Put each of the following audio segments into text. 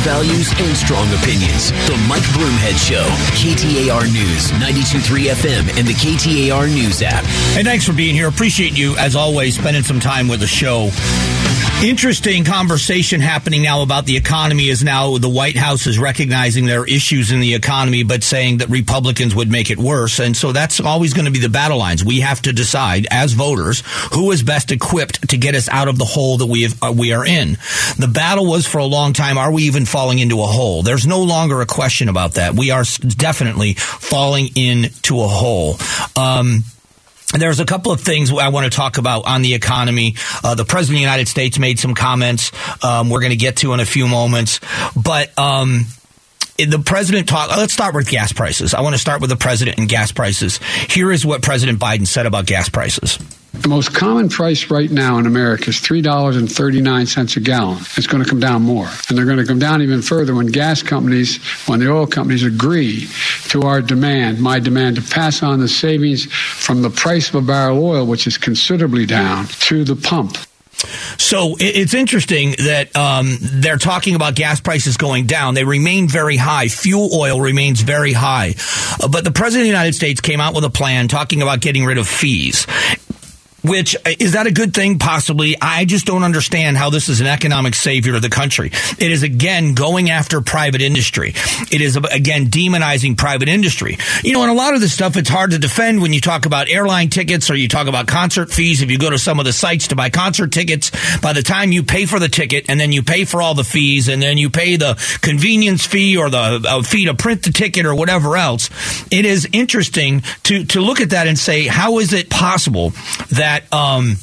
values and strong opinions. The Mike Broomhead Show, KTAR News, 92.3 FM, and the KTAR News app. Hey, thanks for being here. Appreciate you, as always, spending some time with the show. Interesting conversation happening now about the economy is now the White House is recognizing there are issues in the economy, but saying that Republicans would make it worse. And so that's always going to be the battle lines. We have to decide as voters who is best equipped to get us out of the hole that we have, uh, we are in. The battle was for a long time. Are we even falling into a hole? There's no longer a question about that. We are definitely falling into a hole. Um, there's a couple of things I want to talk about on the economy. Uh, the president of the United States made some comments. Um, we're going to get to in a few moments, but um, the president talked. Let's start with gas prices. I want to start with the president and gas prices. Here is what President Biden said about gas prices. The most common price right now in America is $3.39 a gallon. It's going to come down more. And they're going to come down even further when gas companies, when the oil companies agree to our demand, my demand to pass on the savings from the price of a barrel of oil, which is considerably down, to the pump. So it's interesting that um, they're talking about gas prices going down. They remain very high. Fuel oil remains very high. Uh, but the president of the United States came out with a plan talking about getting rid of fees. Which is that a good thing? Possibly. I just don't understand how this is an economic savior of the country. It is again going after private industry. It is again demonizing private industry. You know, and a lot of this stuff it's hard to defend when you talk about airline tickets or you talk about concert fees. If you go to some of the sites to buy concert tickets, by the time you pay for the ticket and then you pay for all the fees and then you pay the convenience fee or the uh, fee to print the ticket or whatever else, it is interesting to to look at that and say, how is it possible that that um,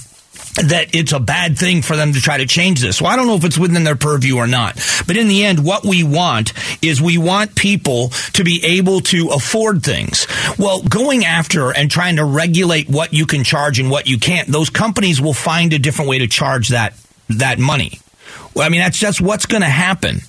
that it's a bad thing for them to try to change this. Well, I don't know if it's within their purview or not. But in the end, what we want is we want people to be able to afford things. Well, going after and trying to regulate what you can charge and what you can't, those companies will find a different way to charge that, that money. Well, I mean, that's just what's going to happen.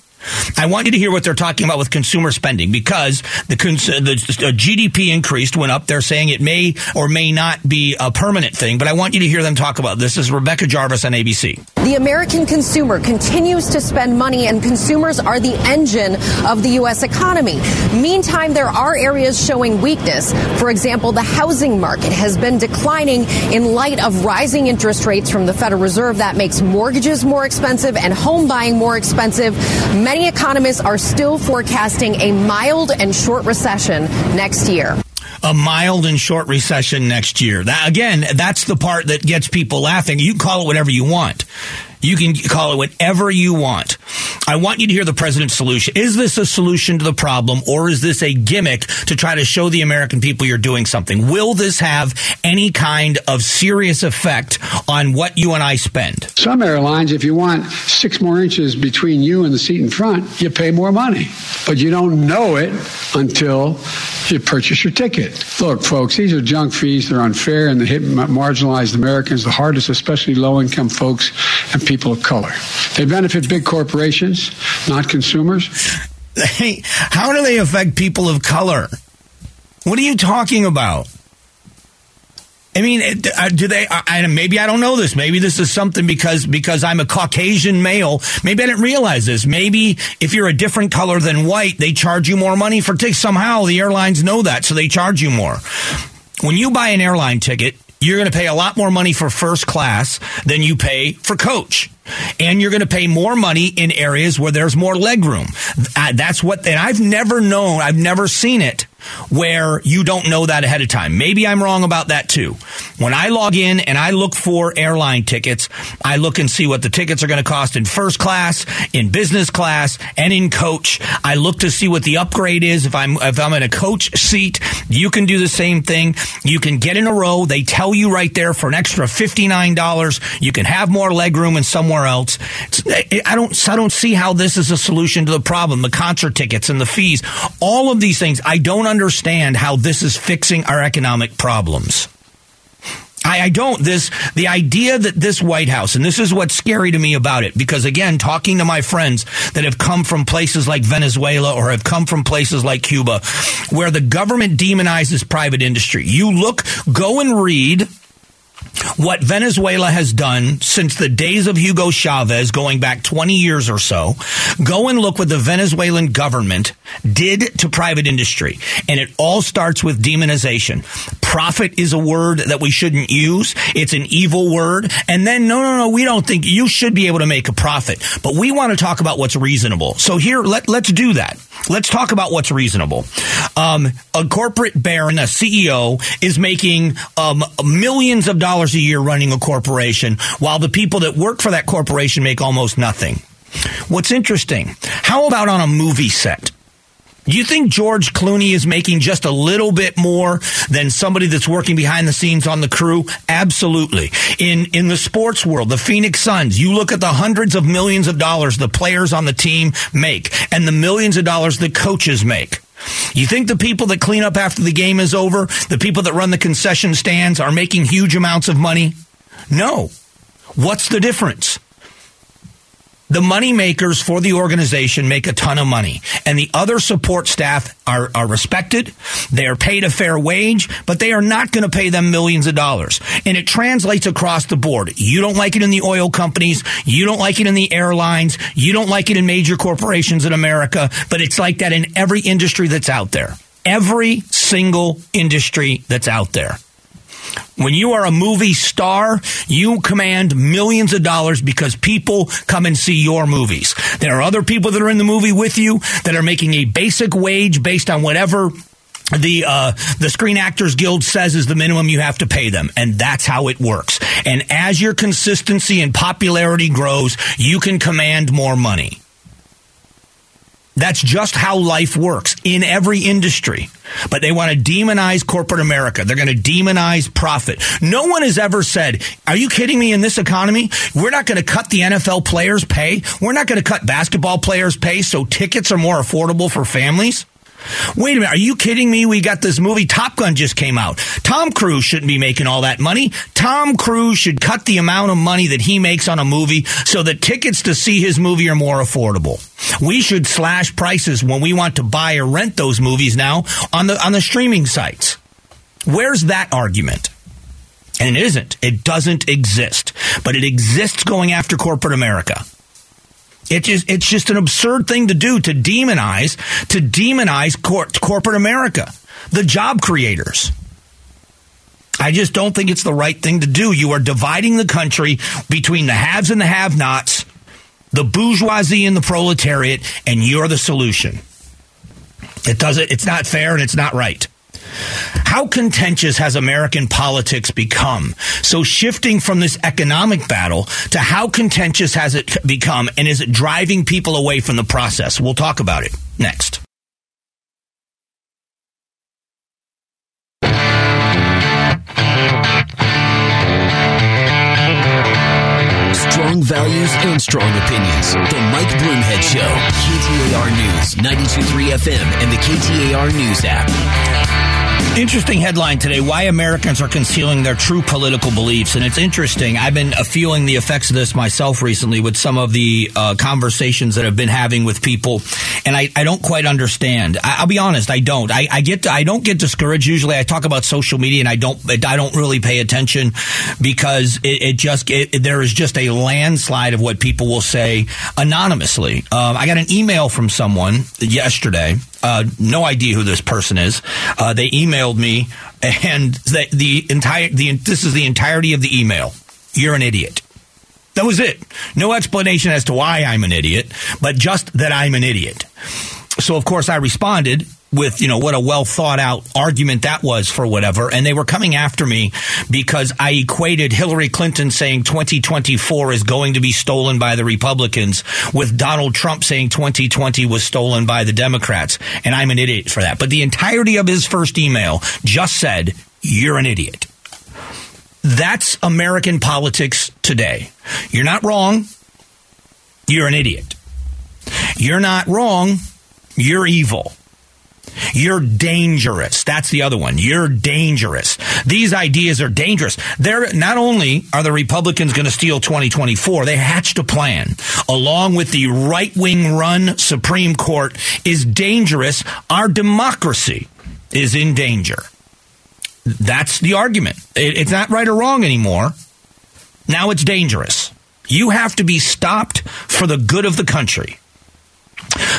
I want you to hear what they're talking about with consumer spending because the, cons- uh, the uh, GDP increased, went up. They're saying it may or may not be a permanent thing, but I want you to hear them talk about this. this is Rebecca Jarvis on ABC. The American consumer continues to spend money, and consumers are the engine of the U.S. economy. Meantime, there are areas showing weakness. For example, the housing market has been declining in light of rising interest rates from the Federal Reserve. That makes mortgages more expensive and home buying more expensive. Many economists are still forecasting a mild and short recession next year a mild and short recession next year. That, again, that's the part that gets people laughing. You call it whatever you want. You can call it whatever you want. I want you to hear the president's solution. Is this a solution to the problem or is this a gimmick to try to show the American people you're doing something? Will this have any kind of serious effect on what you and I spend? Some airlines, if you want six more inches between you and the seat in front, you pay more money. But you don't know it until you purchase your ticket. Look, folks, these are junk fees. They're unfair and they hit marginalized Americans the hardest, especially low income folks and people of color. They benefit big corporations, not consumers. How do they affect people of color? What are you talking about? I mean, uh, do they? I, maybe I don't know this. Maybe this is something because because I'm a Caucasian male. Maybe I didn't realize this. Maybe if you're a different color than white, they charge you more money for tickets. Somehow the airlines know that, so they charge you more. When you buy an airline ticket, you're going to pay a lot more money for first class than you pay for coach. And you're going to pay more money in areas where there's more leg room. Uh, that's what, and I've never known, I've never seen it where you don't know that ahead of time. Maybe I'm wrong about that too. When I log in and I look for airline tickets, I look and see what the tickets are going to cost in first class, in business class, and in coach. I look to see what the upgrade is. If I'm if I'm in a coach seat, you can do the same thing. You can get in a row. They tell you right there for an extra fifty nine dollars, you can have more legroom and somewhere else. Eh, I don't I don't see how this is a solution to the problem. The concert tickets and the fees, all of these things, I don't understand how this is fixing our economic problems. I, I, don't. This the idea that this White House, and this is what's scary to me about it, because again, talking to my friends that have come from places like Venezuela or have come from places like Cuba, where the government demonizes private industry. You look, go and read what Venezuela has done since the days of Hugo Chavez, going back 20 years or so. Go and look what the Venezuelan government did to private industry. And it all starts with demonization. Profit is a word that we shouldn't use. It's an evil word. And then, no, no, no, we don't think you should be able to make a profit. But we want to talk about what's reasonable. So here, let, let's do that. Let's talk about what's reasonable. Um, a corporate baron, a CEO, is making um, millions of dollars a year running a corporation, while the people that work for that corporation make almost nothing. What's interesting? How about on a movie set? Do you think George Clooney is making just a little bit more than somebody that's working behind the scenes on the crew? Absolutely. In in the sports world, the Phoenix Suns, you look at the hundreds of millions of dollars the players on the team make and the millions of dollars the coaches make. You think the people that clean up after the game is over, the people that run the concession stands are making huge amounts of money? No. What's the difference? The money makers for the organization make a ton of money and the other support staff are, are respected. They are paid a fair wage but they are not going to pay them millions of dollars. And it translates across the board. You don't like it in the oil companies you don't like it in the airlines you don't like it in major corporations in america but it's like that in every industry that's out there. Every single industry that's out there when you are a movie star, you command millions of dollars because people come and see your movies. There are other people that are in the movie with you that are making a basic wage based on whatever the uh, the Screen Actors Guild says is the minimum you have to pay them, and that's how it works. And as your consistency and popularity grows, you can command more money. That's just how life works in every industry. But they want to demonize corporate America. They're going to demonize profit. No one has ever said, Are you kidding me in this economy? We're not going to cut the NFL players' pay. We're not going to cut basketball players' pay so tickets are more affordable for families. Wait a minute, are you kidding me? We got this movie Top Gun just came out. Tom Cruise shouldn't be making all that money. Tom Cruise should cut the amount of money that he makes on a movie so that tickets to see his movie are more affordable. We should slash prices when we want to buy or rent those movies now on the on the streaming sites. Where's that argument? And it isn't. It doesn't exist. But it exists going after corporate America. It just, it's just an absurd thing to do to demonize, to demonize cor- corporate America, the job creators. I just don't think it's the right thing to do. You are dividing the country between the haves and the have nots, the bourgeoisie and the proletariat, and you're the solution. It doesn't, it's not fair and it's not right. How contentious has American politics become? So shifting from this economic battle to how contentious has it become and is it driving people away from the process? We'll talk about it next. Strong values and strong opinions. The Mike Show. KTAR News, 92.3 FM, and the KTAR News app. Interesting headline today why Americans are concealing their true political beliefs. And it's interesting. I've been uh, feeling the effects of this myself recently with some of the uh, conversations that I've been having with people. And I, I don't quite understand. I, will be honest, I don't. I, I get to, I don't get discouraged. Usually I talk about social media and I don't I don't really pay attention because it, it just it, there is just a landslide of what people will say anonymously. Um, I got an email from someone yesterday uh, no idea who this person is. Uh, they emailed me, and the, the entire the this is the entirety of the email. You're an idiot. That was it. No explanation as to why I'm an idiot, but just that I'm an idiot. So of course I responded with, you know, what a well thought out argument that was for whatever. And they were coming after me because I equated Hillary Clinton saying 2024 is going to be stolen by the Republicans with Donald Trump saying 2020 was stolen by the Democrats. And I'm an idiot for that. But the entirety of his first email just said, you're an idiot. That's American politics today. You're not wrong. You're an idiot. You're not wrong. You're evil. You're dangerous. That's the other one. You're dangerous. These ideas are dangerous. They're not only are the Republicans going to steal 2024, they hatched a plan along with the right wing run Supreme Court is dangerous. Our democracy is in danger. That's the argument. It's not right or wrong anymore. Now it's dangerous. You have to be stopped for the good of the country.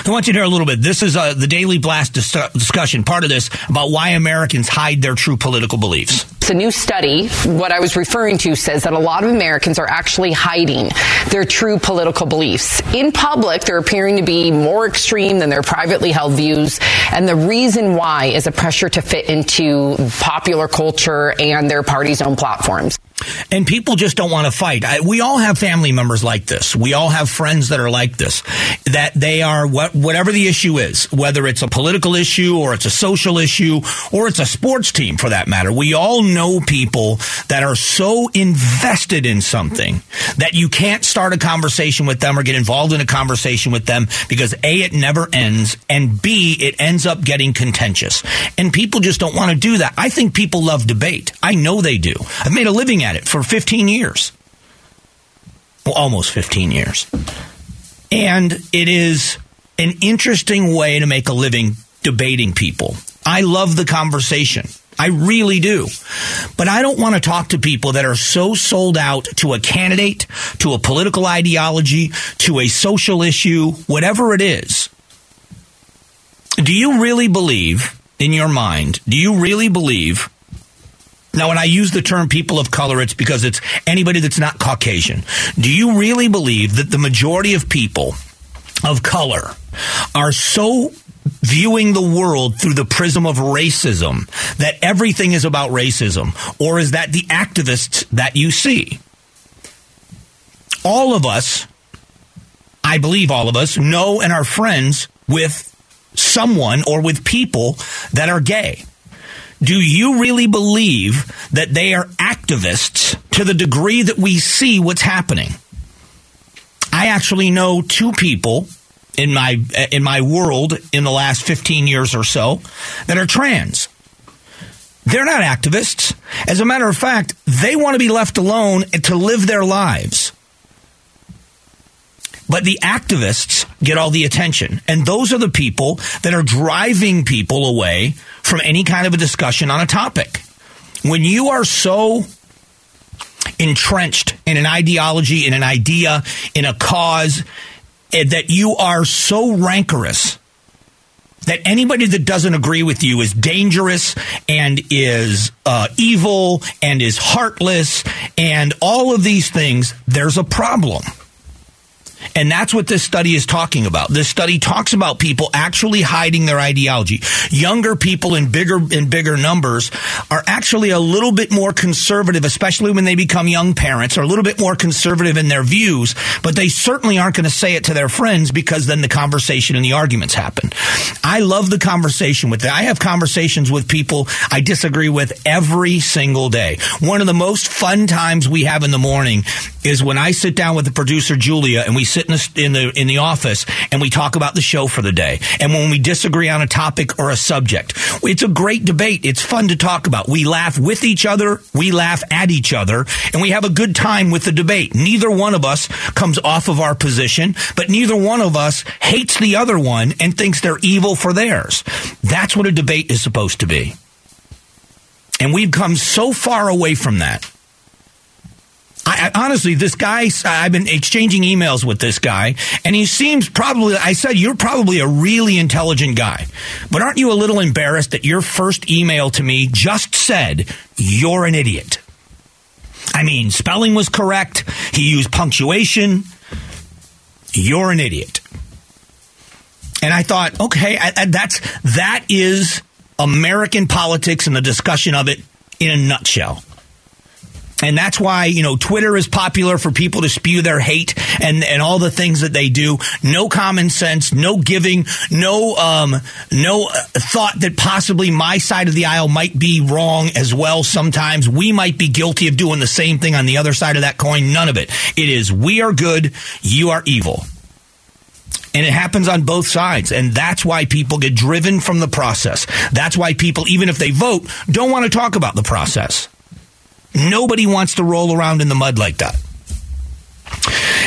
I want you to hear a little bit. This is uh, the Daily Blast dis- discussion, part of this, about why Americans hide their true political beliefs. It's a new study. What I was referring to says that a lot of Americans are actually hiding their true political beliefs. In public, they're appearing to be more extreme than their privately held views. And the reason why is a pressure to fit into popular culture and their party's own platforms. And people just don't want to fight. I, we all have family members like this. We all have friends that are like this. That they are what, whatever the issue is, whether it's a political issue or it's a social issue or it's a sports team for that matter. We all know people that are so invested in something that you can't start a conversation with them or get involved in a conversation with them because A, it never ends, and B, it ends up getting contentious. And people just don't want to do that. I think people love debate. I know they do. I've made a living at it for 15 years. Well, almost 15 years. And it is an interesting way to make a living debating people. I love the conversation. I really do. But I don't want to talk to people that are so sold out to a candidate, to a political ideology, to a social issue, whatever it is. Do you really believe in your mind, do you really believe now, when I use the term people of color, it's because it's anybody that's not Caucasian. Do you really believe that the majority of people of color are so viewing the world through the prism of racism that everything is about racism? Or is that the activists that you see? All of us, I believe all of us, know and are friends with someone or with people that are gay. Do you really believe that they are activists to the degree that we see what's happening? I actually know two people in my uh, in my world in the last 15 years or so that are trans. They're not activists. As a matter of fact, they want to be left alone to live their lives. But the activists get all the attention. And those are the people that are driving people away from any kind of a discussion on a topic. When you are so entrenched in an ideology, in an idea, in a cause, eh, that you are so rancorous that anybody that doesn't agree with you is dangerous and is uh, evil and is heartless and all of these things, there's a problem. And that's what this study is talking about. This study talks about people actually hiding their ideology. Younger people in bigger in bigger numbers are actually a little bit more conservative, especially when they become young parents, are a little bit more conservative in their views, but they certainly aren't going to say it to their friends because then the conversation and the arguments happen. I love the conversation with them. I have conversations with people I disagree with every single day. One of the most fun times we have in the morning is when I sit down with the producer Julia and we sit in the, in the in the office and we talk about the show for the day. And when we disagree on a topic or a subject, it's a great debate. It's fun to talk about. We laugh with each other, we laugh at each other, and we have a good time with the debate. Neither one of us comes off of our position, but neither one of us hates the other one and thinks they're evil for theirs. That's what a debate is supposed to be. And we've come so far away from that. I, I, honestly, this guy, I've been exchanging emails with this guy, and he seems probably, I said, you're probably a really intelligent guy. But aren't you a little embarrassed that your first email to me just said, you're an idiot? I mean, spelling was correct. He used punctuation. You're an idiot. And I thought, okay, I, I, that's, that is American politics and the discussion of it in a nutshell. And that's why, you know, Twitter is popular for people to spew their hate and, and all the things that they do. No common sense, no giving, no, um, no uh, thought that possibly my side of the aisle might be wrong as well. Sometimes we might be guilty of doing the same thing on the other side of that coin. None of it. It is we are good, you are evil. And it happens on both sides. And that's why people get driven from the process. That's why people, even if they vote, don't want to talk about the process. Nobody wants to roll around in the mud like that.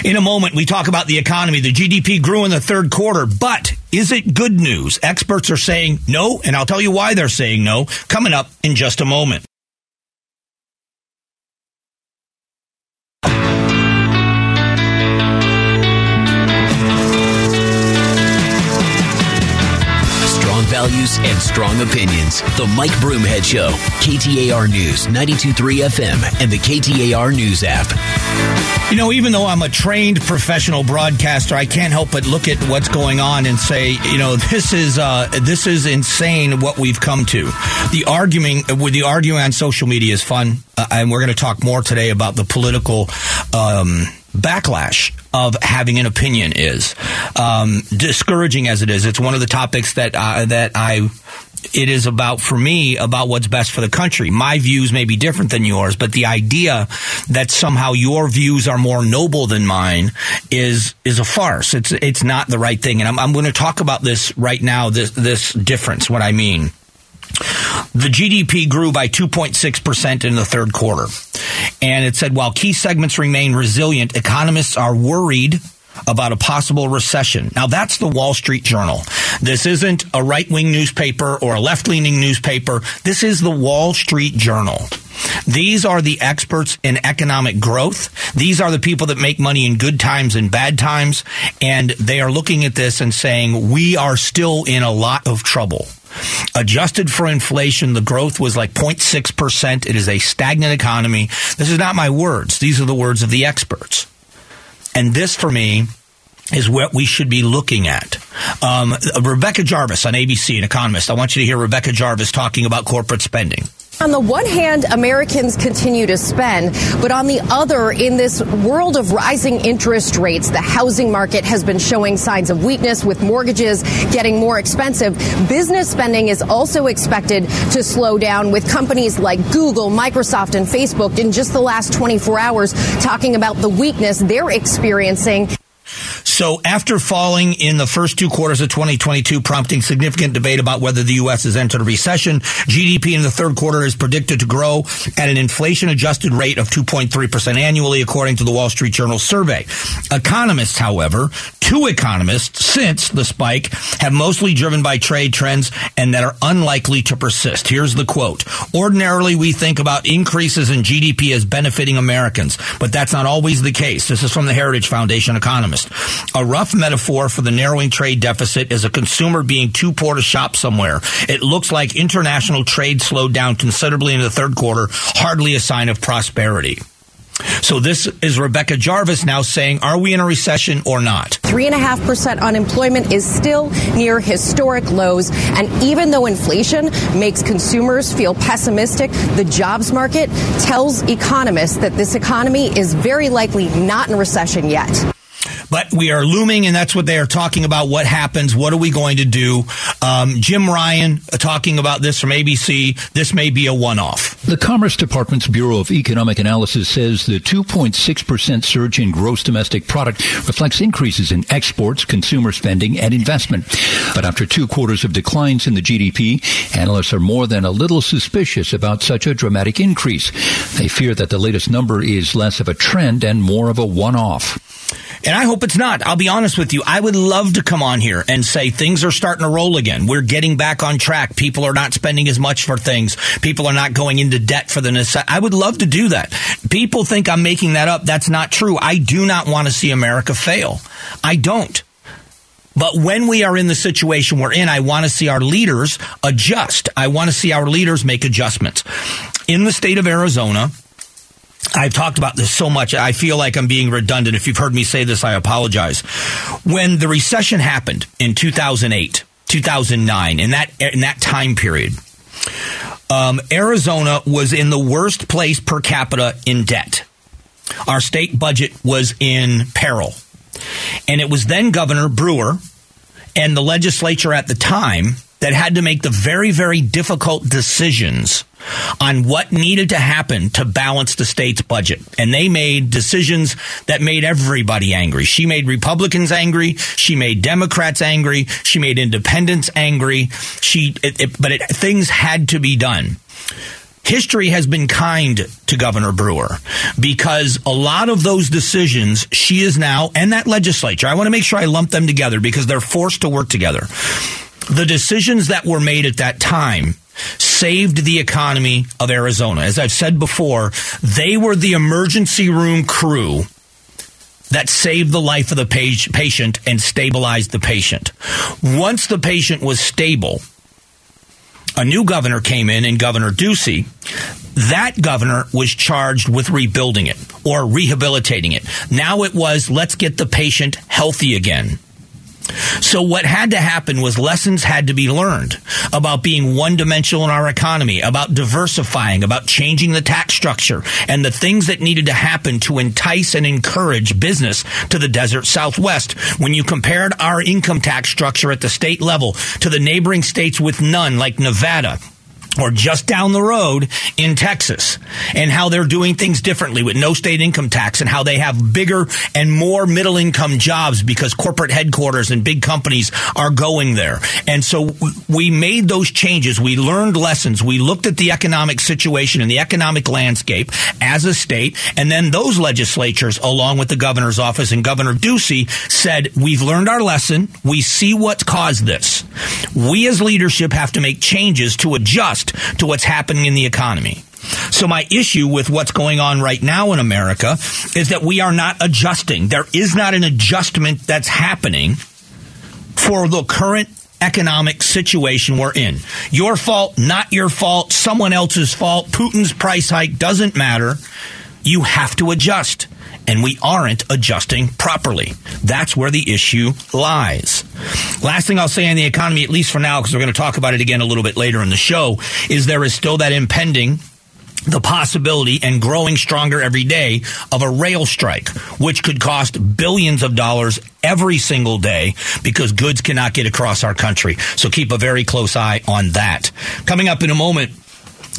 In a moment, we talk about the economy. The GDP grew in the third quarter, but is it good news? Experts are saying no, and I'll tell you why they're saying no coming up in just a moment. Values and strong opinions. The Mike Broomhead Show, KTAR News, 923 FM, and the KTAR News app. You know, even though I'm a trained professional broadcaster, I can't help but look at what's going on and say, you know, this is uh, this is insane what we've come to. The arguing with the arguing on social media is fun, uh, and we're going to talk more today about the political. Um, backlash of having an opinion is um, discouraging as it is. It's one of the topics that uh, that I it is about for me about what's best for the country. My views may be different than yours, but the idea that somehow your views are more noble than mine is is a farce. It's it's not the right thing, and I'm, I'm going to talk about this right now. This this difference, what I mean. The GDP grew by 2.6% in the third quarter. And it said while key segments remain resilient, economists are worried about a possible recession. Now that's the Wall Street Journal. This isn't a right wing newspaper or a left leaning newspaper. This is the Wall Street Journal. These are the experts in economic growth. These are the people that make money in good times and bad times. And they are looking at this and saying, we are still in a lot of trouble. Adjusted for inflation, the growth was like 0.6%. It is a stagnant economy. This is not my words. These are the words of the experts. And this, for me, is what we should be looking at. Um, Rebecca Jarvis on ABC, an economist. I want you to hear Rebecca Jarvis talking about corporate spending. On the one hand, Americans continue to spend, but on the other, in this world of rising interest rates, the housing market has been showing signs of weakness with mortgages getting more expensive. Business spending is also expected to slow down with companies like Google, Microsoft, and Facebook in just the last 24 hours talking about the weakness they're experiencing. So after falling in the first two quarters of 2022, prompting significant debate about whether the U.S. has entered a recession, GDP in the third quarter is predicted to grow at an inflation adjusted rate of 2.3% annually, according to the Wall Street Journal survey. Economists, however, two economists since the spike have mostly driven by trade trends and that are unlikely to persist. Here's the quote. Ordinarily, we think about increases in GDP as benefiting Americans, but that's not always the case. This is from the Heritage Foundation economist. A rough metaphor for the narrowing trade deficit is a consumer being too poor to shop somewhere. It looks like international trade slowed down considerably in the third quarter, hardly a sign of prosperity. So this is Rebecca Jarvis now saying, are we in a recession or not? Three and a half percent unemployment is still near historic lows. And even though inflation makes consumers feel pessimistic, the jobs market tells economists that this economy is very likely not in recession yet. But we are looming, and that's what they are talking about. What happens? What are we going to do? Um, Jim Ryan uh, talking about this from ABC. This may be a one off. The Commerce Department's Bureau of Economic Analysis says the 2.6% surge in gross domestic product reflects increases in exports, consumer spending, and investment. But after two quarters of declines in the GDP, analysts are more than a little suspicious about such a dramatic increase. They fear that the latest number is less of a trend and more of a one off. And I hope it's not. I'll be honest with you. I would love to come on here and say things are starting to roll again. We're getting back on track. People are not spending as much for things. People are not going into debt for the necessity. I would love to do that. People think I'm making that up. That's not true. I do not want to see America fail. I don't. But when we are in the situation we're in, I want to see our leaders adjust. I want to see our leaders make adjustments. In the state of Arizona, I've talked about this so much. I feel like I'm being redundant. If you've heard me say this, I apologize. When the recession happened in 2008, 2009, in that in that time period, um, Arizona was in the worst place per capita in debt. Our state budget was in peril, and it was then Governor Brewer and the legislature at the time that had to make the very, very difficult decisions on what needed to happen to balance the state's budget. And they made decisions that made everybody angry. She made Republicans angry. She made Democrats angry. She made independents angry. She, it, it, but it, things had to be done. History has been kind to Governor Brewer because a lot of those decisions she is now, and that legislature, I want to make sure I lump them together because they're forced to work together the decisions that were made at that time saved the economy of Arizona. As I've said before, they were the emergency room crew that saved the life of the patient and stabilized the patient. Once the patient was stable, a new governor came in, and Governor Ducey. That governor was charged with rebuilding it or rehabilitating it. Now it was let's get the patient healthy again. So what had to happen was lessons had to be learned about being one dimensional in our economy, about diversifying, about changing the tax structure, and the things that needed to happen to entice and encourage business to the desert southwest. When you compared our income tax structure at the state level to the neighboring states with none, like Nevada, or just down the road in Texas and how they're doing things differently with no state income tax and how they have bigger and more middle income jobs because corporate headquarters and big companies are going there. And so we made those changes. We learned lessons. We looked at the economic situation and the economic landscape as a state. And then those legislatures, along with the governor's office and Governor Ducey, said, we've learned our lesson. We see what caused this. We as leadership have to make changes to adjust to what's happening in the economy. So my issue with what's going on right now in America is that we are not adjusting. There is not an adjustment that's happening for the current economic situation we're in. Your fault, not your fault, someone else's fault, Putin's price hike doesn't matter. You have to adjust and we aren't adjusting properly. That's where the issue lies. Last thing I'll say on the economy, at least for now, because we're going to talk about it again a little bit later in the show, is there is still that impending the possibility and growing stronger every day of a rail strike, which could cost billions of dollars every single day because goods cannot get across our country. So keep a very close eye on that. Coming up in a moment,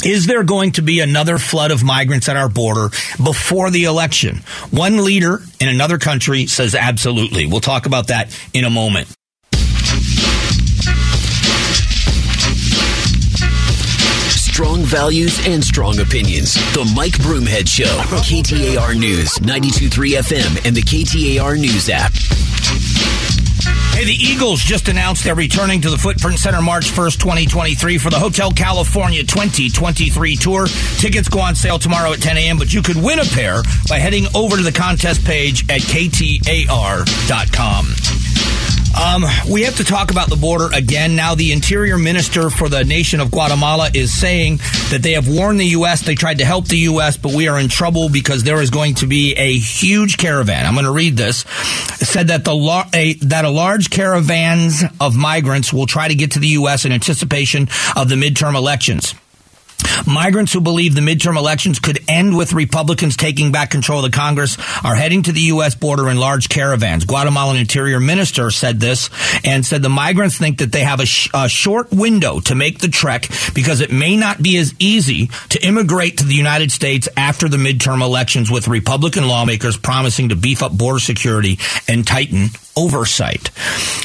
is there going to be another flood of migrants at our border before the election? One leader in another country says absolutely. We'll talk about that in a moment. Strong values and strong opinions. The Mike Broomhead Show. KTAR News, 92.3 FM, and the KTAR News app. Hey, the Eagles just announced they're returning to the Footprint Center March 1st, 2023 for the Hotel California 2023 tour. Tickets go on sale tomorrow at 10 a.m., but you could win a pair by heading over to the contest page at ktar.com. Um, we have to talk about the border again. Now, the interior minister for the nation of Guatemala is saying that they have warned the U.S. They tried to help the U.S., but we are in trouble because there is going to be a huge caravan. I'm going to read this. It said that the lar- a, that a large caravans of migrants will try to get to the U.S. in anticipation of the midterm elections. Migrants who believe the midterm elections could end with Republicans taking back control of the Congress are heading to the U.S. border in large caravans. Guatemalan Interior Minister said this and said the migrants think that they have a, sh- a short window to make the trek because it may not be as easy to immigrate to the United States after the midterm elections with Republican lawmakers promising to beef up border security and tighten oversight.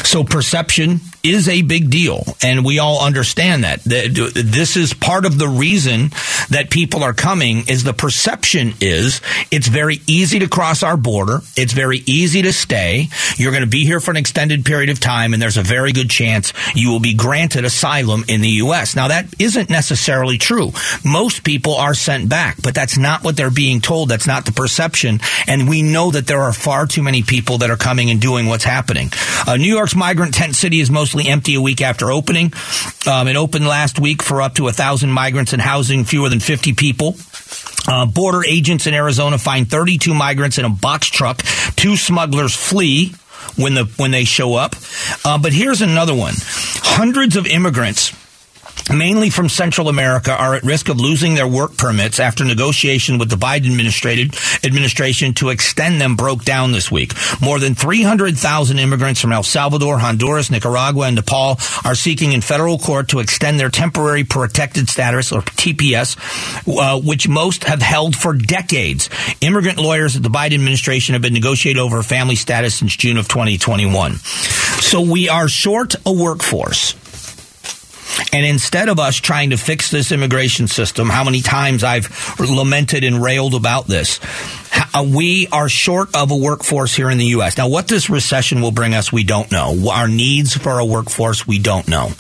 So perception is a big deal, and we all understand that. This is part of the reason that people are coming is the perception is it's very easy to cross our border. It's very easy to stay. You're going to be here for an extended period of time, and there's a very good chance you will be granted asylum in the U.S. Now, that isn't necessarily true. Most people are sent back, but that's not what they're being told. That's not the perception. And we know that there are far too many people that are coming and doing what's happening. Uh, New York's migrant tent city is mostly empty a week after opening. Um, it opened last week for up to a thousand migrants and housing fewer than 50 people. Uh, border agents in Arizona find 32 migrants in a box truck. Two smugglers flee when the when they show up. Uh, but here's another one: hundreds of immigrants mainly from Central America, are at risk of losing their work permits after negotiation with the Biden administration to extend them broke down this week. More than 300,000 immigrants from El Salvador, Honduras, Nicaragua, and Nepal are seeking in federal court to extend their temporary protected status, or TPS, uh, which most have held for decades. Immigrant lawyers at the Biden administration have been negotiating over family status since June of 2021. So we are short a workforce. And instead of us trying to fix this immigration system, how many times I've lamented and railed about this, uh, we are short of a workforce here in the U.S. Now, what this recession will bring us, we don't know. Our needs for a workforce, we don't know.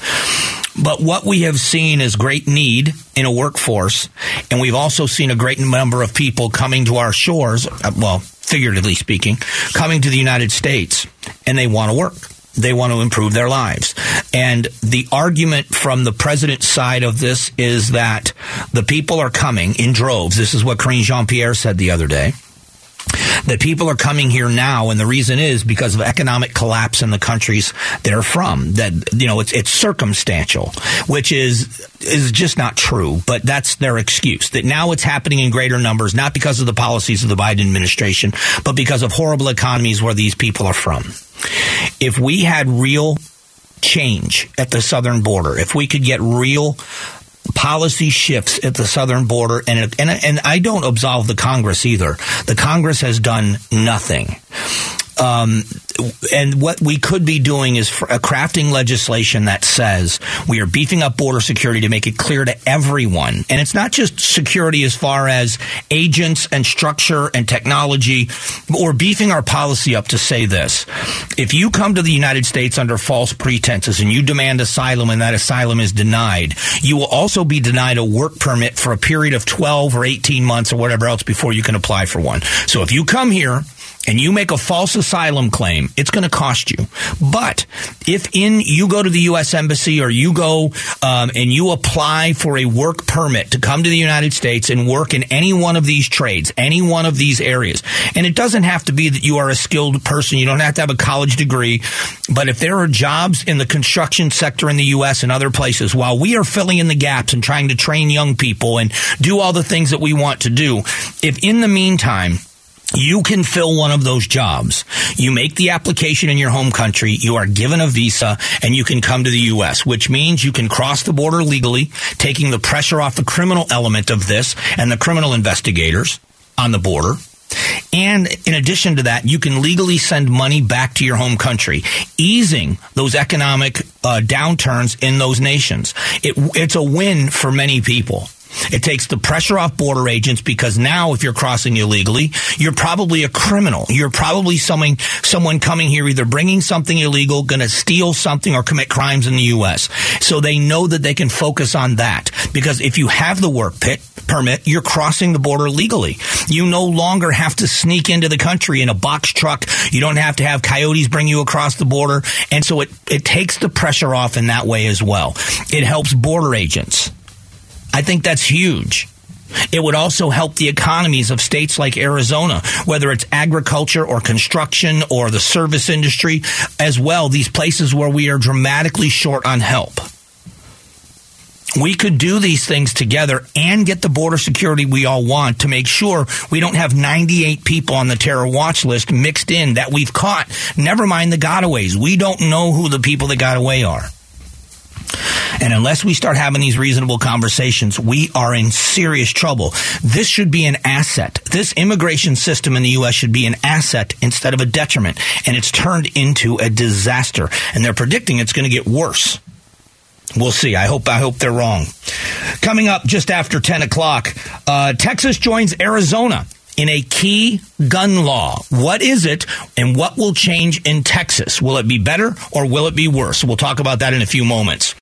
But what we have seen is great need in a workforce, and we've also seen a great number of people coming to our shores, uh, well, figuratively speaking, coming to the United States, and they want to work. They want to improve their lives. And the argument from the president's side of this is that the people are coming in droves. This is what Karine Jean Pierre said the other day that people are coming here now, and the reason is because of economic collapse in the countries they're from. That you know, it's it's circumstantial, which is is just not true. But that's their excuse. That now it's happening in greater numbers, not because of the policies of the Biden administration, but because of horrible economies where these people are from. If we had real change at the southern border, if we could get real policy shifts at the southern border, and and and I don't absolve the Congress either. The Congress has done nothing. Um, and what we could be doing is crafting legislation that says we are beefing up border security to make it clear to everyone. And it's not just security as far as agents and structure and technology, we're beefing our policy up to say this. If you come to the United States under false pretenses and you demand asylum and that asylum is denied, you will also be denied a work permit for a period of 12 or 18 months or whatever else before you can apply for one. So if you come here and you make a false asylum claim, it's going to cost you. But if in you go to the U.S. Embassy or you go um, and you apply for a work permit to come to the United States and work in any one of these trades, any one of these areas, and it doesn't have to be that you are a skilled person, you don't have to have a college degree, but if there are jobs in the construction sector in the U.S. and other places, while we are filling in the gaps and trying to train young people and do all the things that we want to do, if in the meantime, you can fill one of those jobs. You make the application in your home country, you are given a visa, and you can come to the U.S., which means you can cross the border legally, taking the pressure off the criminal element of this and the criminal investigators on the border. And in addition to that, you can legally send money back to your home country, easing those economic uh, downturns in those nations. It, it's a win for many people. It takes the pressure off border agents because now if you're crossing illegally, you're probably a criminal. You're probably someone, someone coming here either bringing something illegal, going to steal something or commit crimes in the U.S. So they know that they can focus on that because if you have the work pit, permit, you're crossing the border legally. You no longer have to sneak into the country in a box truck. You don't have to have coyotes bring you across the border. And so it, it takes the pressure off in that way as well. It helps border agents. I think that's huge. It would also help the economies of states like Arizona, whether it's agriculture or construction or the service industry as well, these places where we are dramatically short on help. We could do these things together and get the border security we all want to make sure we don't have 98 people on the terror watch list mixed in that we've caught. Never mind the gotaways. We don't know who the people that got away are. And unless we start having these reasonable conversations, we are in serious trouble. This should be an asset. This immigration system in the U.S. should be an asset instead of a detriment. And it's turned into a disaster. And they're predicting it's going to get worse. We'll see. I hope I hope they're wrong. Coming up just after ten o'clock, uh, Texas joins Arizona in a key gun law. What is it and what will change in Texas? Will it be better or will it be worse? We'll talk about that in a few moments.